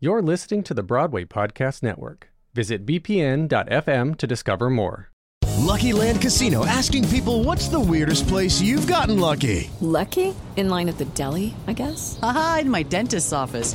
You're listening to the Broadway Podcast Network. Visit bpn.fm to discover more. Lucky Land Casino asking people what's the weirdest place you've gotten lucky? Lucky? In line at the deli, I guess? Aha, in my dentist's office.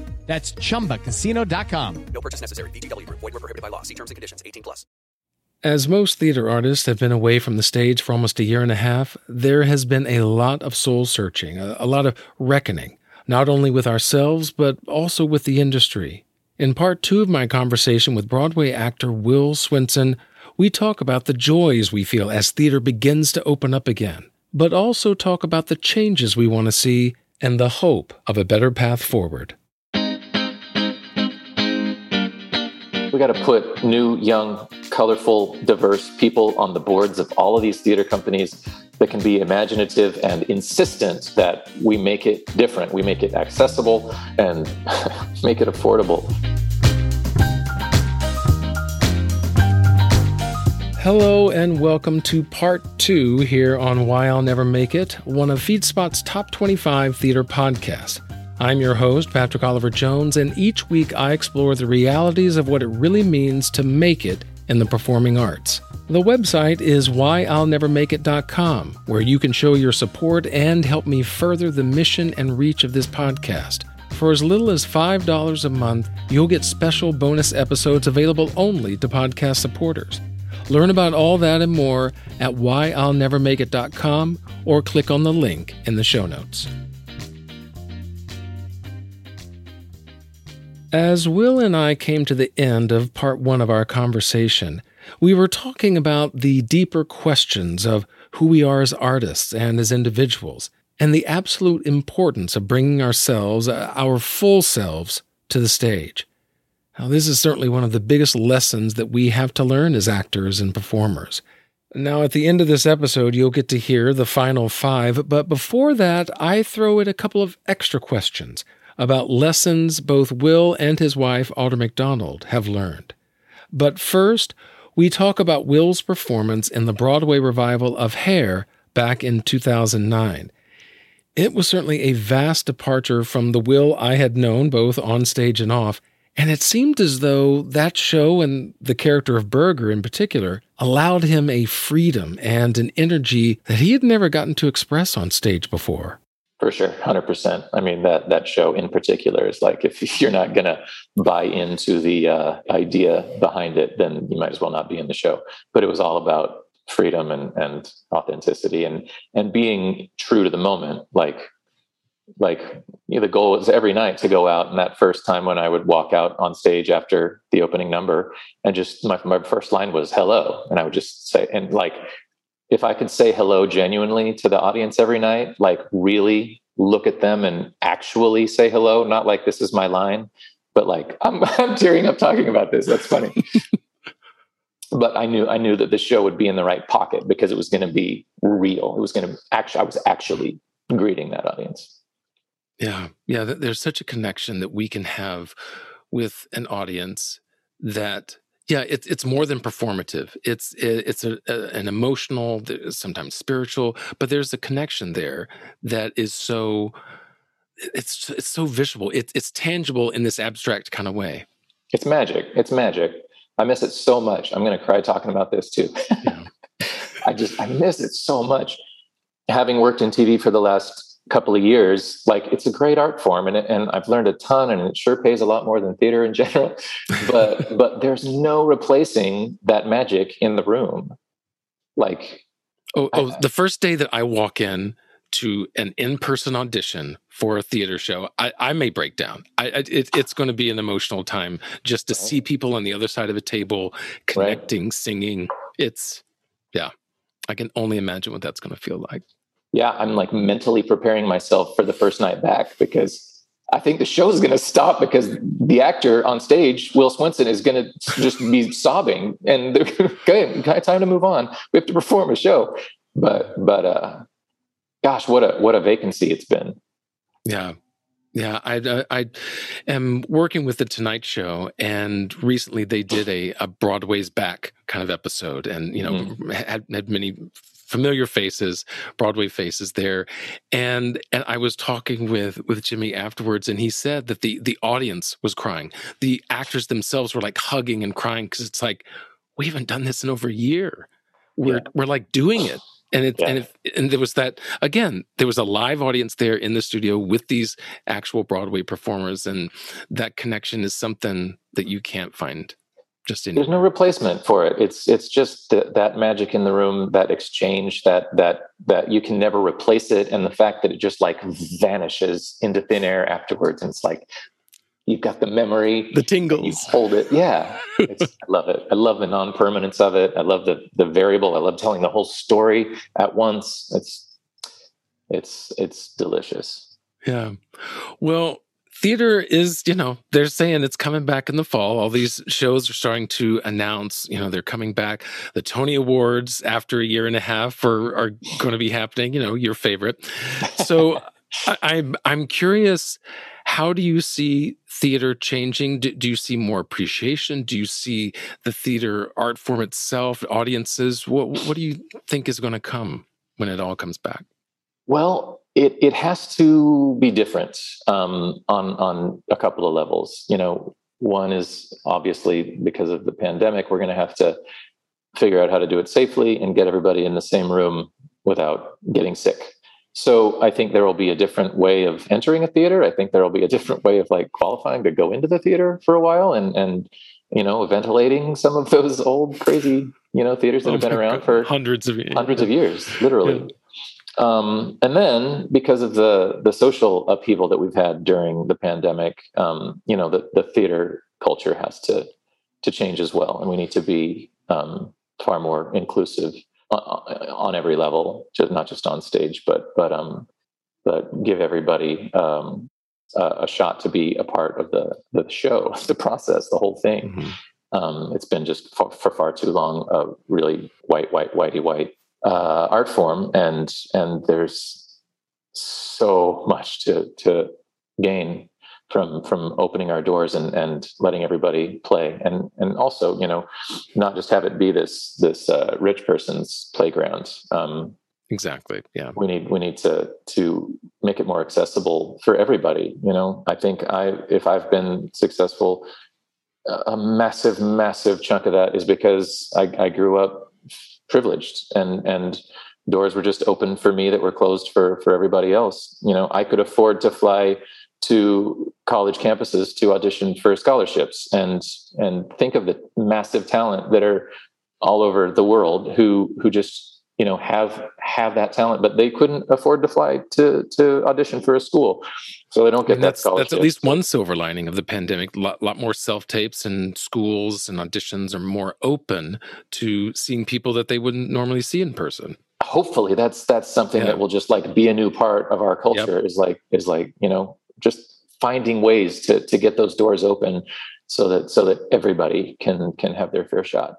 That's chumbacasino.com. No purchase necessary. VGW Group. Void were prohibited by law. See terms and conditions. 18 plus. As most theater artists have been away from the stage for almost a year and a half, there has been a lot of soul searching, a, a lot of reckoning, not only with ourselves, but also with the industry. In part two of my conversation with Broadway actor Will Swenson, we talk about the joys we feel as theater begins to open up again, but also talk about the changes we want to see and the hope of a better path forward. We got to put new, young, colorful, diverse people on the boards of all of these theater companies that can be imaginative and insistent that we make it different, we make it accessible, and make it affordable. Hello and welcome to part two here on Why I'll Never Make It, one of FeedSpot's top 25 theater podcasts. I'm your host, Patrick Oliver Jones, and each week I explore the realities of what it really means to make it in the performing arts. The website is whyillnevermakeit.com, where you can show your support and help me further the mission and reach of this podcast. For as little as $5 a month, you'll get special bonus episodes available only to podcast supporters. Learn about all that and more at whyillnevermakeit.com or click on the link in the show notes. As Will and I came to the end of part one of our conversation, we were talking about the deeper questions of who we are as artists and as individuals, and the absolute importance of bringing ourselves, uh, our full selves, to the stage. Now, this is certainly one of the biggest lessons that we have to learn as actors and performers. Now, at the end of this episode, you'll get to hear the final five, but before that, I throw in a couple of extra questions about lessons both Will and his wife, Audra McDonald, have learned. But first, we talk about Will's performance in the Broadway revival of Hair back in 2009. It was certainly a vast departure from the Will I had known both on stage and off, and it seemed as though that show and the character of Berger in particular allowed him a freedom and an energy that he had never gotten to express on stage before. For sure, hundred percent. I mean that that show in particular is like if you're not to buy into the uh, idea behind it, then you might as well not be in the show. But it was all about freedom and and authenticity and and being true to the moment. Like like you know, the goal was every night to go out. And that first time when I would walk out on stage after the opening number, and just my my first line was hello, and I would just say and like if I could say hello genuinely to the audience every night, like really look at them and actually say hello, not like this is my line, but like I'm, I'm tearing up talking about this. That's funny. but I knew I knew that the show would be in the right pocket because it was going to be real. It was going to actually I was actually greeting that audience. Yeah, yeah. There's such a connection that we can have with an audience that yeah, it's it's more than performative. It's it's a, a, an emotional, sometimes spiritual, but there's a connection there that is so it's it's so visual. It's it's tangible in this abstract kind of way. It's magic. It's magic. I miss it so much. I'm going to cry talking about this too. Yeah. I just I miss it so much. Having worked in TV for the last couple of years, like it's a great art form and, and I've learned a ton and it sure pays a lot more than theater in general. But but there's no replacing that magic in the room. Like oh, oh I, the first day that I walk in to an in-person audition for a theater show, I, I may break down. I, I it, it's going to be an emotional time just to right. see people on the other side of a table connecting, right. singing. It's yeah, I can only imagine what that's going to feel like. Yeah, I'm like mentally preparing myself for the first night back because I think the show is going to stop because the actor on stage, Will Swenson, is going to just be sobbing, and they're okay, time to move on. We have to perform a show, but but uh, gosh, what a what a vacancy it's been. Yeah, yeah, I, uh, I am working with the Tonight Show, and recently they did a, a Broadway's Back kind of episode, and you know mm-hmm. had, had many familiar faces, Broadway faces there. And and I was talking with with Jimmy afterwards, and he said that the the audience was crying. The actors themselves were like hugging and crying because it's like we haven't done this in over a year. We're yeah. we're like doing it. And it, yeah. and it, and there was that again. There was a live audience there in the studio with these actual Broadway performers, and that connection is something that you can't find just in there's no replacement for it. It's it's just the, that magic in the room that exchange that that that you can never replace it and the fact that it just like vanishes into thin air afterwards and it's like you've got the memory the tingles you hold it. Yeah. I love it. I love the non-permanence of it. I love the the variable. I love telling the whole story at once. It's it's it's delicious. Yeah. Well theater is, you know, they're saying it's coming back in the fall. All these shows are starting to announce, you know, they're coming back. The Tony Awards after a year and a half are, are going to be happening, you know, your favorite. So I, I'm, I'm curious, how do you see theater changing? Do, do, you see more appreciation? Do you see the theater art form itself, audiences? What, what do you think is going to come when it all comes back? Well, it it has to be different um, on on a couple of levels. You know, one is obviously because of the pandemic, we're going to have to figure out how to do it safely and get everybody in the same room without getting sick. So I think there will be a different way of entering a theater. I think there will be a different way of like qualifying to go into the theater for a while and and you know ventilating some of those old crazy you know theaters that oh have been around God. for hundreds of years. hundreds of years, literally. Yeah. Um, and then because of the the social upheaval that we've had during the pandemic, um, you know, the, the theater culture has to to change as well, and we need to be um, far more inclusive on, on, every level, just not just on stage, but but um, but give everybody um, a, a, shot to be a part of the the show, the process, the whole thing. Mm-hmm. Um, it's been just for, for, far too long a really white, white, whitey, white uh, art form, and and there's so much to to gain from from opening our doors and and letting everybody play. And and also you know not just have it be this this uh, rich person's playground. Um, exactly yeah. we need we need to to make it more accessible for everybody you know? I think i if i've been successful a massive massive chunk of that is because i, I grew up privileged and and doors were just open for me that were closed for for everybody else. You know i could afford to fly to college campuses to audition for scholarships and and think of the massive talent that are all over the world who who just you know have have that talent but they couldn't afford to fly to to audition for a school. So they don't get and that's, that that's at least one silver lining of the pandemic. A lot, lot more self-tapes and schools and auditions are more open to seeing people that they wouldn't normally see in person. Hopefully that's that's something yeah. that will just like be a new part of our culture yep. is like is like you know just finding ways to to get those doors open so that so that everybody can can have their fair shot.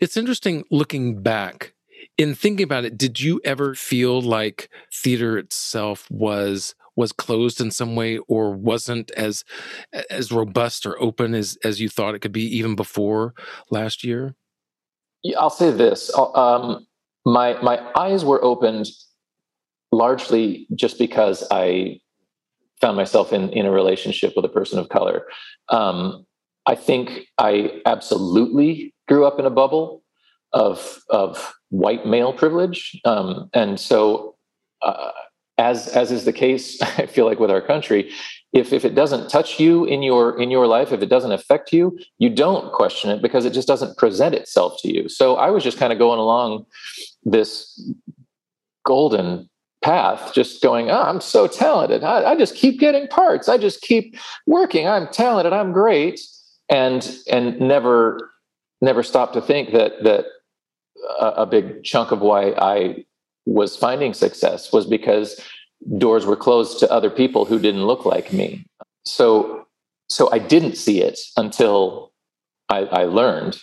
It's interesting looking back in thinking about it, did you ever feel like theater itself was was closed in some way or wasn't as as robust or open as as you thought it could be even before last year? Yeah, I'll say this: uh, um, my my eyes were opened largely just because I found myself in in a relationship with a person of color. Um, I think I absolutely grew up in a bubble of of white male privilege, um, and so uh, as as is the case, I feel like with our country, if if it doesn't touch you in your in your life, if it doesn't affect you, you don't question it because it just doesn't present itself to you. So I was just kind of going along this golden path, just going, oh, I'm so talented. I, I just keep getting parts. I just keep working. I'm talented. I'm great. And, and never, never stop to think that, that a, a big chunk of why I was finding success was because doors were closed to other people who didn't look like me. So, so I didn't see it until I, I learned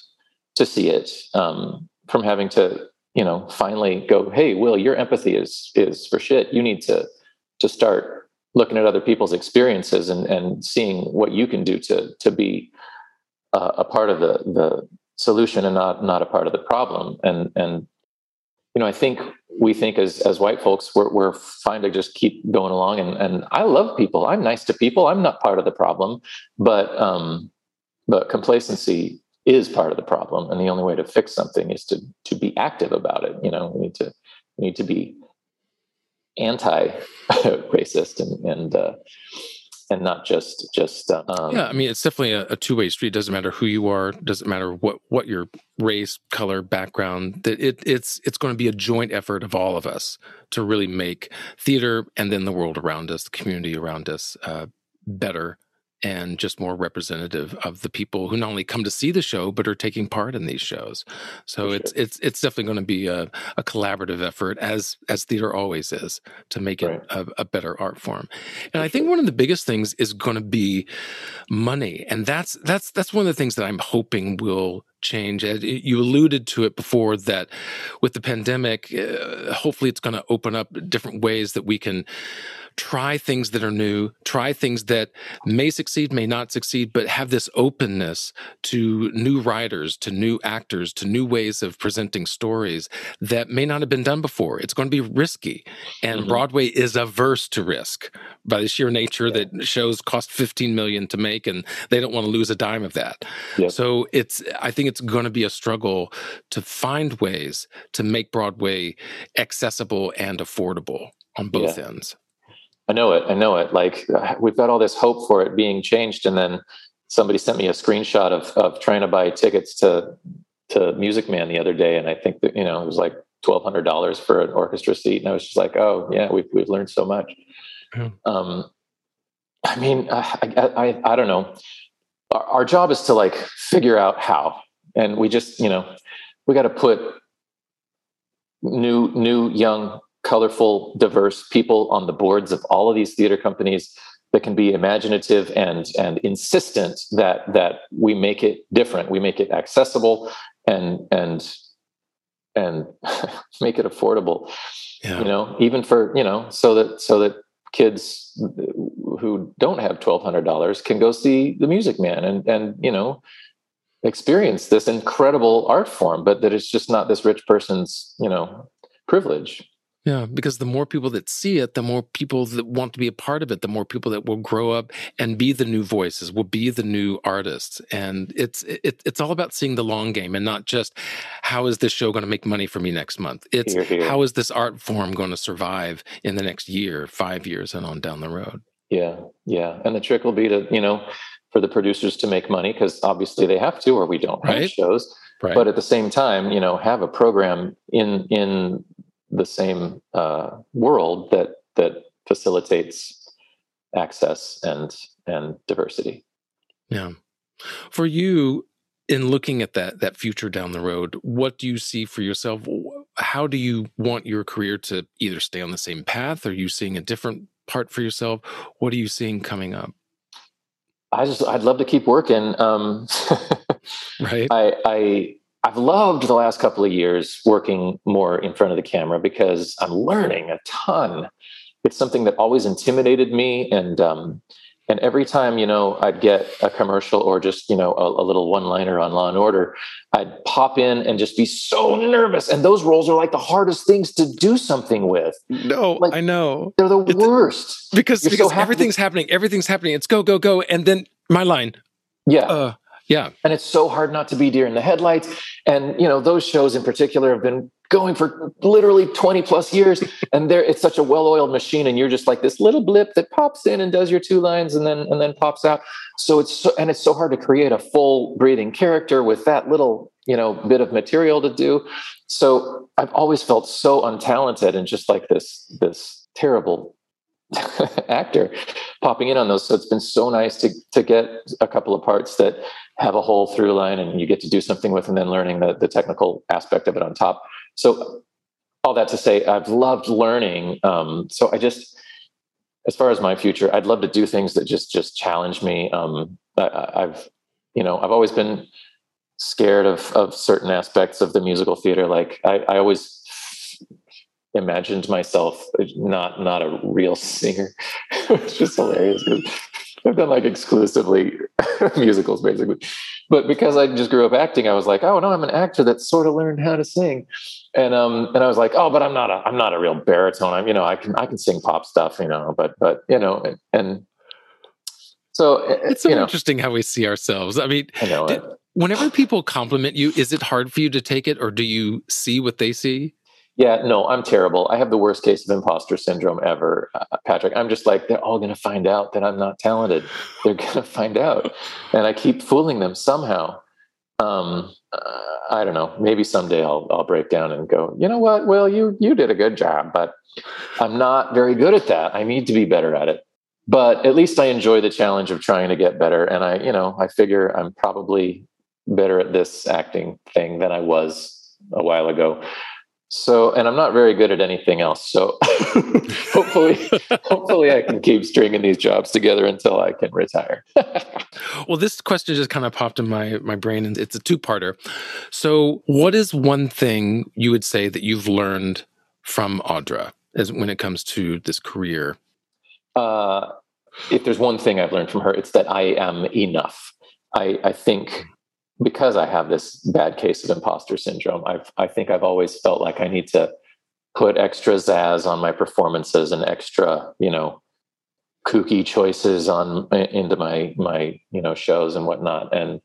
to see it um, from having to you know finally go hey will your empathy is is for shit you need to to start looking at other people's experiences and and seeing what you can do to to be uh, a part of the the solution and not not a part of the problem. And and you know i think we think as as white folks we're, we're fine to just keep going along. And and i love people. I'm nice to people. I'm not part of the problem. But um but complacency is part of the problem. And the only way to fix something is to to be active about it. You know we need to we need to be anti racist and and uh, and not just just uh, um, yeah i mean it's definitely a, a, two-way street It doesn't matter who you are doesn't matter what what your race color background that it it's it's going to be a joint effort of all of us to really make theater and then the world around us the community around us uh, better and just more representative of the people who not only come to see the show but are taking part in these shows. So sure. it's it's it's definitely going to be a, a, collaborative effort, as as theater always is, to make it right. a, a, better art form. And For I think sure. one of the biggest things is going to be money, and that's that's that's one of the things that I'm hoping will change. You alluded to it before that with the pandemic, uh, hopefully it's going to open up different ways that we can try things that are new, try things that may succeed, may not succeed, but have this openness to new writers, to new actors, to new ways of presenting stories that may not have been done before. It's going to be risky. And mm-hmm. Broadway is averse to risk by the sheer nature yeah. that shows cost 15 million to make and they don't want to lose a dime of that. Yep. So it's I think it's going to be a struggle to find ways to make Broadway accessible and affordable on both yeah. ends. I know it. I know it. Like we've got all this hope for it being changed, and then somebody sent me a screenshot of of trying to buy tickets to to Music Man the other day, and I think that you know it was like twelve hundred dollars for an orchestra seat, and I was just like, oh yeah, we've we've learned so much. Um, I mean, I, I I don't know. Our, our job is to like figure out how, and we just you know we got to put new new young colorful, diverse people on the boards of all of these theater companies that can be imaginative and and insistent that that we make it different, we make it accessible, and and and make it affordable. Yeah. You know, even for you know, so that so that kids who don't have twelve hundred dollars can go see the Music Man and and you know experience this incredible art form, but that it's just not this rich person's you know privilege. Yeah, because the more people that see it, the more people that want to be a part of it, the more people that will grow up and be the new voices, will be the new artists. And it's it, it's all about seeing the long game and not just how is this show going to make money for me next month. It's here, here. how is this art form going to survive in the next year, five years, and on down the road. Yeah, yeah, and the trick will be to you know for the producers to make money because obviously they have to, or we don't right? have shows. Right. But at the same time, you know, have a program in in the same uh, world that that facilitates access and and diversity. Yeah. For you, in looking at that that future down the road, what do you see for yourself? How do you want your career to either stay on the same path? Are you seeing a different part for yourself? What are you seeing coming up? I just I'd love to keep working. Um, right. I I I've loved the last couple of years working more in front of the camera because I'm learning a ton. It's something that always intimidated me, and um, and every time you know I'd get a commercial or just you know a, a little one-liner on Law and Order, I'd pop in and just be so nervous. And those roles are like the hardest things to do something with. No, like, I know they're the it's, worst because You're because so everything's happening, everything's happening. It's go go go, and then my line. Yeah. Uh, yeah. And it's so hard not to be deer in the headlights. And, you know, those shows in particular have been going for literally 20 plus years. and there it's such a well-oiled machine. And you're just like this little blip that pops in and does your two lines and then and then pops out. So it's so and it's so hard to create a full breathing character with that little, you know, bit of material to do. so I've always felt so untalented and just like this this terrible actor popping in on those. So it's been so nice to to get a couple of parts that have a whole through line and you get to do something with and then learning the, the technical aspect of it on top. So all that to say, I've loved learning. Um, so I just, as far as my future, I'd love to do things that just just challenge me. Um, I, I've, you know, I've always been scared of of certain aspects of the musical theater. Like I, I always imagined myself uh, not not a real singer. it's just hilarious because I've done like exclusively musicals basically. But because I just grew up acting, I was like, oh no, I'm an actor that sort of learned how to sing. And um and I was like, oh, but I'm not a I'm not a real baritone. I'm, you know, I can I can sing pop stuff, you know, but but you know, and, and so eh, eh, it's so know, interesting how we see ourselves. I mean, I know did- whenever people compliment you, is it hard for you to take it or do you see what they see? Yeah, no, I'm terrible. I have the worst case of imposter syndrome ever, uh, Patrick. I'm just like, they're all going to find out that I'm not talented. They're going to find out. And I keep fooling them somehow. Um, uh, I don't know. Maybe someday I'll, I'll break down and go, you know what? Well, you, you did a good job, but I'm not very good at that. I need to be better at it. But at least I enjoy the challenge of trying to get better. And I, you know, I figure I'm probably better at this acting thing than I was a while ago. So, and I'm not very good at anything else. So, hopefully, hopefully, I can keep stringing these jobs together until I can retire. Well, this question just kind of popped in my my brain, and it's a two parter. So, what is one thing you would say that you've learned from Audra as when it comes to this career? uh, if there's one thing I've learned from her, it's that I am enough. I, I think because I have this bad case of imposter syndrome, I've, I think I've always felt like I need to put extra zazz on my performances and extra, you know, kooky choices on into my my you know shows and whatnot. And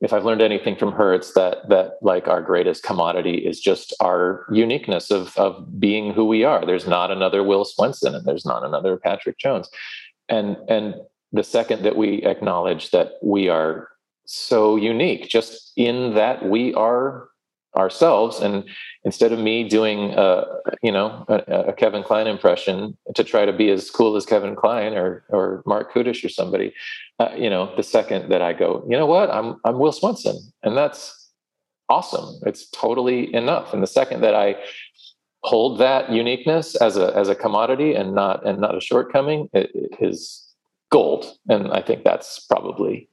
if I've learned anything from her, it's that that like our greatest commodity is just our uniqueness of of being who we are. There's not another Will Swenson and there's not another Patrick Jones. And and the second that we acknowledge that we are so unique, just in that we are ourselves, and instead of me doing a you know a, a Kevin Kline impression to try to be as cool as Kevin Kline or or Marc Kudisch or somebody, uh, you know, the second that I go, you know what, I'm I'm Will Swenson, and that's awesome. It's totally enough. And the second that I hold that uniqueness as a as a commodity and not and not a shortcoming, it, it is gold. And I think that's probably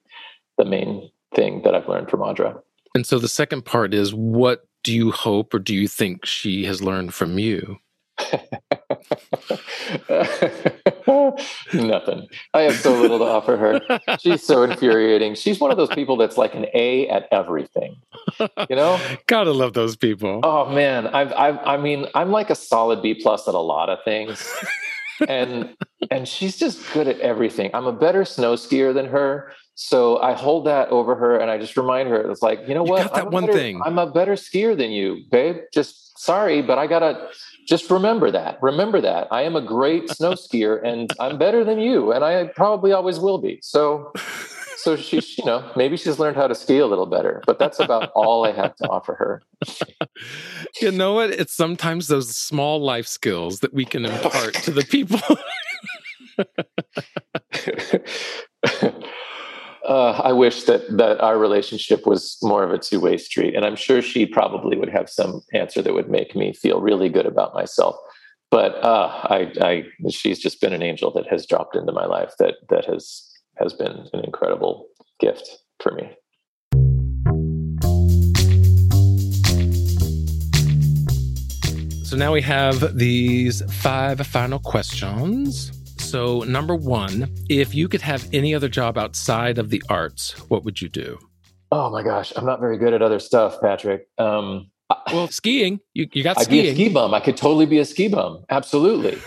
the main thing that I've learned from Audra. And so, the second part is, what do you hope or do you think she has learned from you? Nothing. I have so little to offer her. She's so infuriating. She's one of those people that's like an A at everything. You know? Gotta love those people. Oh man, I've, I've I mean, I'm like a solid B plus at a lot of things, and and she's just good at everything. I'm a better snow skier than her, so I hold that over her, and I just remind her, it's like, you know You what? got that I'm one better- thing. I'm a better skier than you, babe. Just sorry, but I gotta just remember that. Remember that I am a great snow skier, and I'm better than you, and I probably always will be. So. So she's, you know, maybe she's learned how to ski a little better, but that's about all I have to offer her. You know what? It's sometimes those small life skills that we can impart to the people. uh, I wish that that our relationship was more of a two way street, and I'm sure she probably would have some answer that would make me feel really good about myself. But uh, I, I, she's just been an angel that has dropped into my life that that has has been an incredible gift for me. so now we have these five final questions. So, number one, if you could have any other job outside of the arts, what would you do? Oh my gosh, I'm not very good at other stuff, Patrick. Um, Well, skiing. You, you got I'd be a ski bum. I could totally be a ski bum. Absolutely.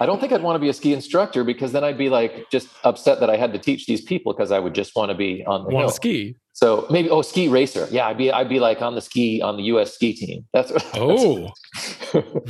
I don't think I'd want to be a ski instructor because then I'd be like just upset that I had to teach these people because I would just want to be on the Want hill. ski? So maybe oh ski racer. Yeah, I'd be I'd be like on the ski on the US ski team. That's Oh,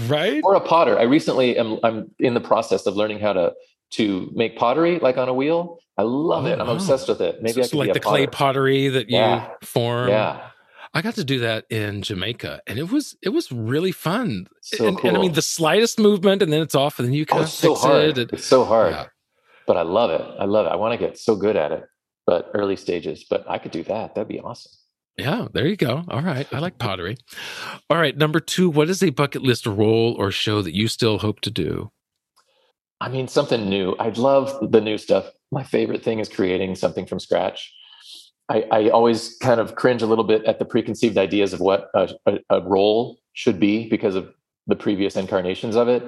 right? or a potter. I recently am I'm in the process of learning how to to make pottery like on a wheel. I love Oh, it. I'm wow. obsessed with it. Maybe so, I so like be a the clay pottery that you Yeah. form. Yeah. I got to do that in Jamaica, and it was it was really fun. So and, and I mean, the slightest movement, and then it's off, and then you Oh, kind it's of so fix hard. it. and- It's so hard, Yeah. but I love it. I love it. I want to get so good at it, but early stages. But I could do that. That'd be awesome. Yeah, there you go. All right. I like pottery. All right. Number two, what is a bucket list role or show that you still hope to do? I mean, something new. I love the new stuff. My favorite thing is creating something from scratch. I, I always kind of cringe a little bit at the preconceived ideas of what a, a, a role should be because of the previous incarnations of it.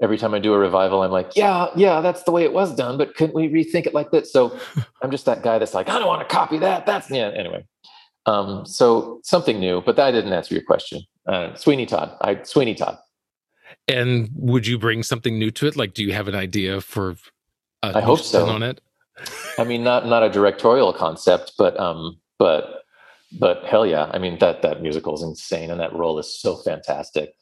Every time I do a revival, I'm like, yeah, yeah, that's the way it was done, but couldn't we rethink it like this? So I'm just that guy that's like, I don't want to copy that. That's yeah. Anyway, um, so something new, but that didn't answer your question. Uh, Sweeney Todd, I Sweeney Todd. And would you bring something new to it? Like, do you have an idea for a I hope so. on it? I mean, not not a directorial concept, but um, but but hell yeah! I mean that that musical is insane, and that role is so fantastic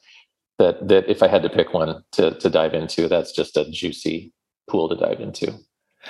that that if I had to pick one to to dive into, that's just a juicy pool to dive into.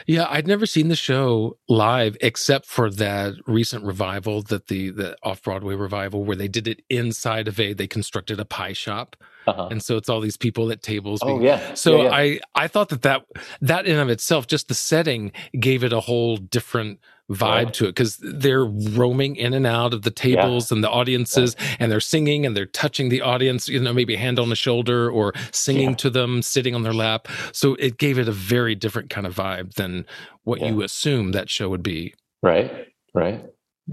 Yeah, I'd never seen the show live except for that recent revival that the the off Broadway revival where they did it inside of a they constructed a pie shop, Uh-huh. and so it's all these people at tables. Oh yeah. So Yeah, yeah. I I thought that that that in of itself, just the setting gave it a whole different vibe Right. to it because they're roaming in and out of the tables and the audiences, and they're singing and they're touching the audience, you know, maybe a hand on the shoulder or singing Yeah. to them, sitting on their lap. So it gave it a very different kind of vibe than what Yeah. you assume that show would be. right, right.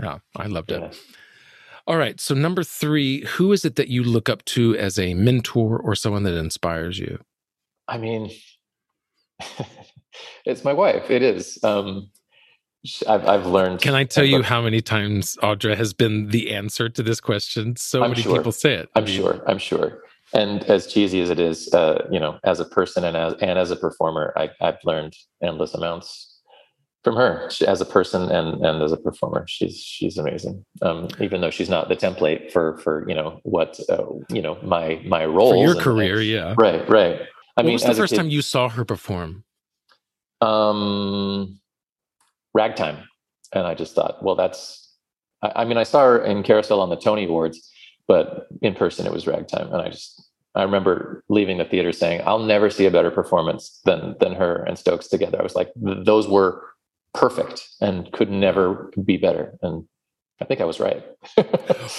Yeah, I loved it. All right. So number three, who is it that you look up to as a mentor or someone that inspires you? I mean, it's my wife. It is. Um, I've I've learned. Can I tell I've you learned- how many times Audra has been the answer to this question? So I'm many sure. people say it. I'm sure. I'm sure. And as cheesy as it is, uh, you know, as a person and as and as a performer, I, I've learned endless amounts from her She, as a person and and as a performer. She's she's amazing. Um, even though she's not the template for for you know what uh, you know my my role For your career, yeah. Right. Right. I When mean, was the first kid- time you saw her perform? um, ragtime, and I just thought, well, that's. I, I mean, I saw her in Carousel on the Tony Awards, but in person it was ragtime, and I just. I remember leaving the theater saying, "I'll never see a better performance than than her and Stokes together." I was like, "Those were perfect and could never be better." And I think I was right.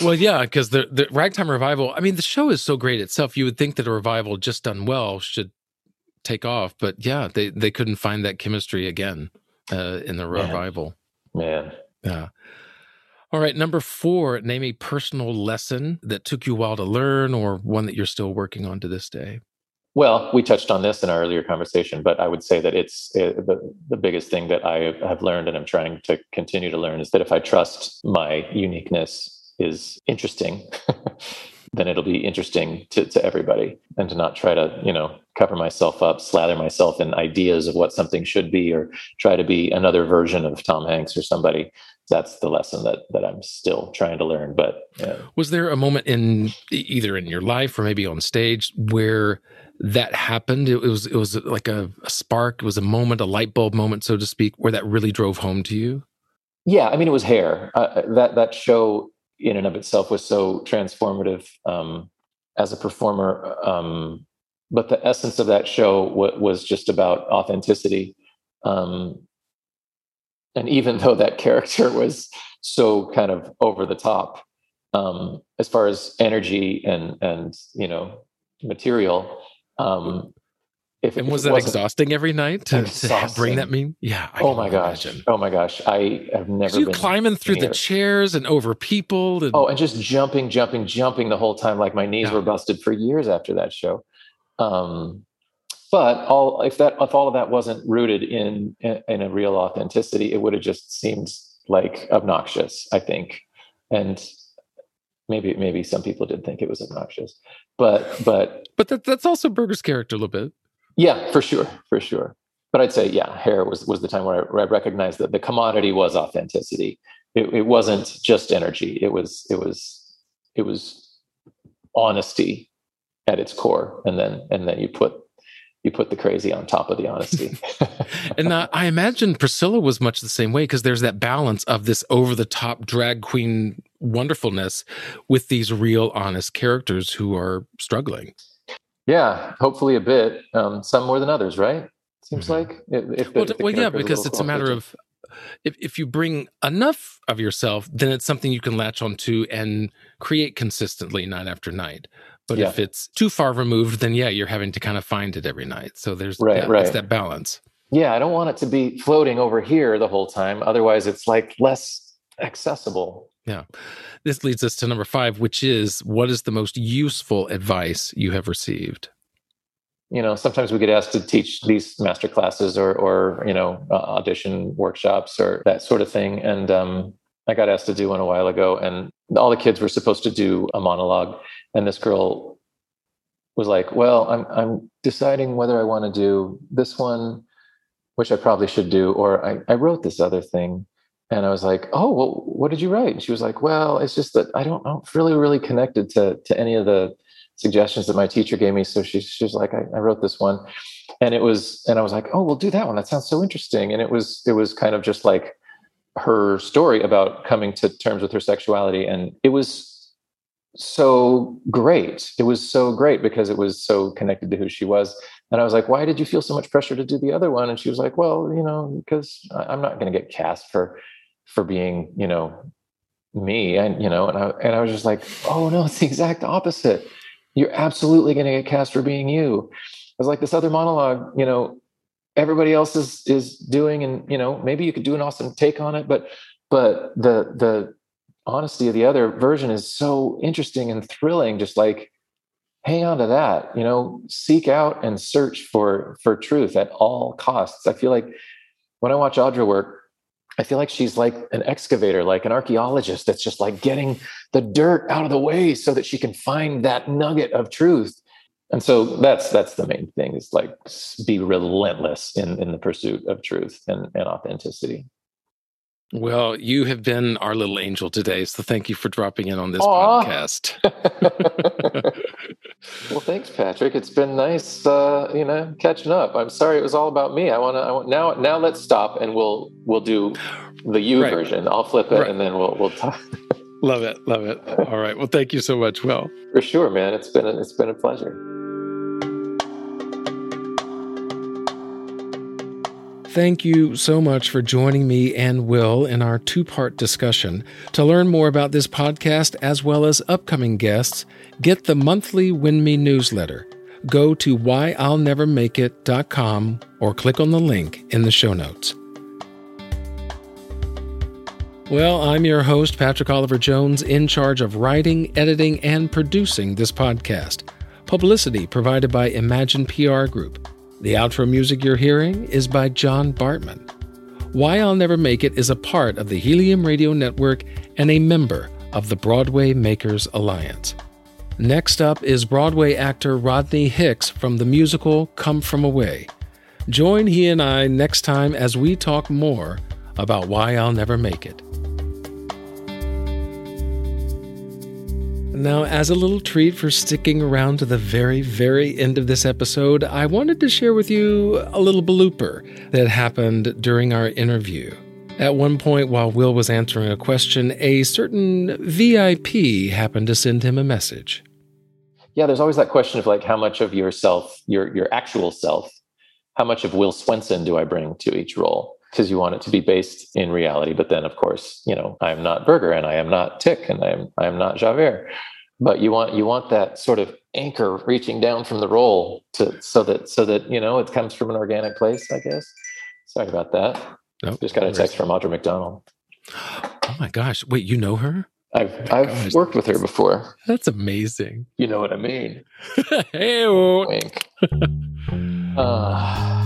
Well, yeah, because the the Ragtime revival. I mean, the show is so great itself. You would think that a revival just done well should take off, but yeah, they they couldn't find that chemistry again uh, in the revival. Man, Yeah. All right, number four. Name a personal lesson that took you a while to learn, or one that you're still working on to this day. Well, we touched on this in our earlier conversation, but I would say that it's uh, the, the biggest thing that I have learned and I'm trying to continue to learn is that if I trust my uniqueness is interesting, then it'll be interesting to, to everybody and to not try to, you know, cover myself up, slather myself in ideas of what something should be or try to be another version of Tom Hanks or somebody. That's the lesson that, that I'm still trying to learn. But uh, Was there a moment in either in your life or maybe on stage where that happened? It, it was it was like a, a spark. It was a moment, a light bulb moment, so to speak, where that really drove home to you. Yeah, I mean, it was hair. Uh, that that show in and of itself was so transformative um, as a performer. Um, but the essence of that show w- was just about authenticity. Um, and even though that character was so kind of over the top, um, as far as energy and and you know material, um, if, And was it that exhausting every night to, to bring that meme? Yeah. I oh my gosh! imagine. Oh my gosh! I have never you climbing through the chairs and over people. And, Oh, and just jumping, jumping, jumping the whole time. Like my knees Yeah. were busted for years after that show. Um, but all if that if all of that wasn't rooted in in a real authenticity, it would have just seemed like obnoxious. I think, and maybe maybe some people did think it was obnoxious, but but but that, that's also berger's character a little bit. Yeah, for sure, for sure. But I'd say, yeah, hair was was the time where I, where I recognized that the commodity was authenticity. It, it wasn't just energy. It was it was it was honesty at its core, and then and then you put you put the crazy on top of the honesty. And uh, I imagine Priscilla was much the same way because there's that balance of this over the top drag queen wonderfulness with these real, honest characters who are struggling. Yeah, hopefully a bit. Um, some more than others, right? Seems Mhm. like. If, if the, well, the well yeah, because it's a matter of if, if you bring enough of yourself, then it's something you can latch onto and create consistently night after night. But if it's too far removed, then yeah, you're having to kind of find it every night. So there's Right, yeah, right. that balance. Yeah, I don't want it to be floating over here the whole time. Otherwise, it's like less accessible. This leads us to number five, which is what is the most useful advice you have received? you know sometimes we get asked to teach these master classes or or you know uh, audition workshops or that sort of thing. And um, i got asked to do one a while ago and all the kids were supposed to do a monologue. And this girl was like well i'm i'm deciding whether i want to do this one which i probably should do or i, I wrote this other thing and i was like oh well what did you write and she was like well it's just that i don't, I don't really really connected to to any of the suggestions that my teacher gave me. So she, she was like, I, I wrote this one and it was, and I was like, oh, we'll do that one. That sounds so interesting. And it was, it was kind of just like her story about coming to terms with her sexuality. And it was so great. It was so great because it was so connected to who she was. And I was like, why did you feel so much pressure to do the other one? And she was like, well, you know, because I'm not going to get cast for, for being, you know, me and, you know, and I, and I was just like, oh no, it's the exact opposite you're absolutely going to get cast for being you. I was like this other monologue, you know, everybody else is is doing, and you know, maybe you could do an awesome take on it, but but the the honesty of the other version is so interesting and thrilling. Just like hang on to that, you know, seek out and search for for truth at all costs. I feel like when I watch Audra work, I feel like she's like an excavator, like an archaeologist that's just like getting the dirt out of the way so that she can find that nugget of truth. And so that's that's the main thing is like be relentless in in the pursuit of truth and, and authenticity. Well, you have been our little angel today. So thank you for dropping in on this Aw. podcast. well, thanks, Patrick. It's been nice, uh, you know, catching up. I'm sorry it was all about me. I want to. I want now. Now let's stop and we'll we'll do the you Right. version. I'll flip it Right. and then we'll we'll talk. Love it. Love it. All right. Well, thank you so much, Will. For sure, man. It's been a, it's been a pleasure. Thank you so much for joining me and Will in our two part discussion. To learn more about this podcast as well as upcoming guests, get the monthly WINMI newsletter. Go to whyillnevermakeit.com or click on the link in the show notes. Well, I'm your host, Patrick Oliver Jones, in charge of writing, editing, and producing this podcast. Publicity provided by Imagine PR Group. The outro music you're hearing is by John Bartman. Why I'll Never Make It is a part of the Helium Radio Network and a member of the Broadway Makers Alliance. Next up is Broadway actor Rodney Hicks from the musical Come From Away. Join he and I next time as we talk more about why I'll never make it. Now, as a little treat for sticking around to the very, very end of this episode, I wanted to share with you a little blooper that happened during our interview. At one point, while Will was answering a question, a certain VIP happened to send him a message. Yeah, there's always that question of like how much of yourself, your your actual self, how much of Will Swenson do I bring to each role? Because you want it to be based in reality. But then, of course, you know, I am not Berger, and I am not Tick, and I am I am not Javert. But you want you want that sort of anchor reaching down from the role to so that so that you know it comes from an organic place. I guess. Sorry about that. Nope, Just got a text from Audra McDonald. Oh my gosh, wait, you know her? I've I've gosh. worked with her before. That's amazing. You know what I mean. hey, Wink. Ah.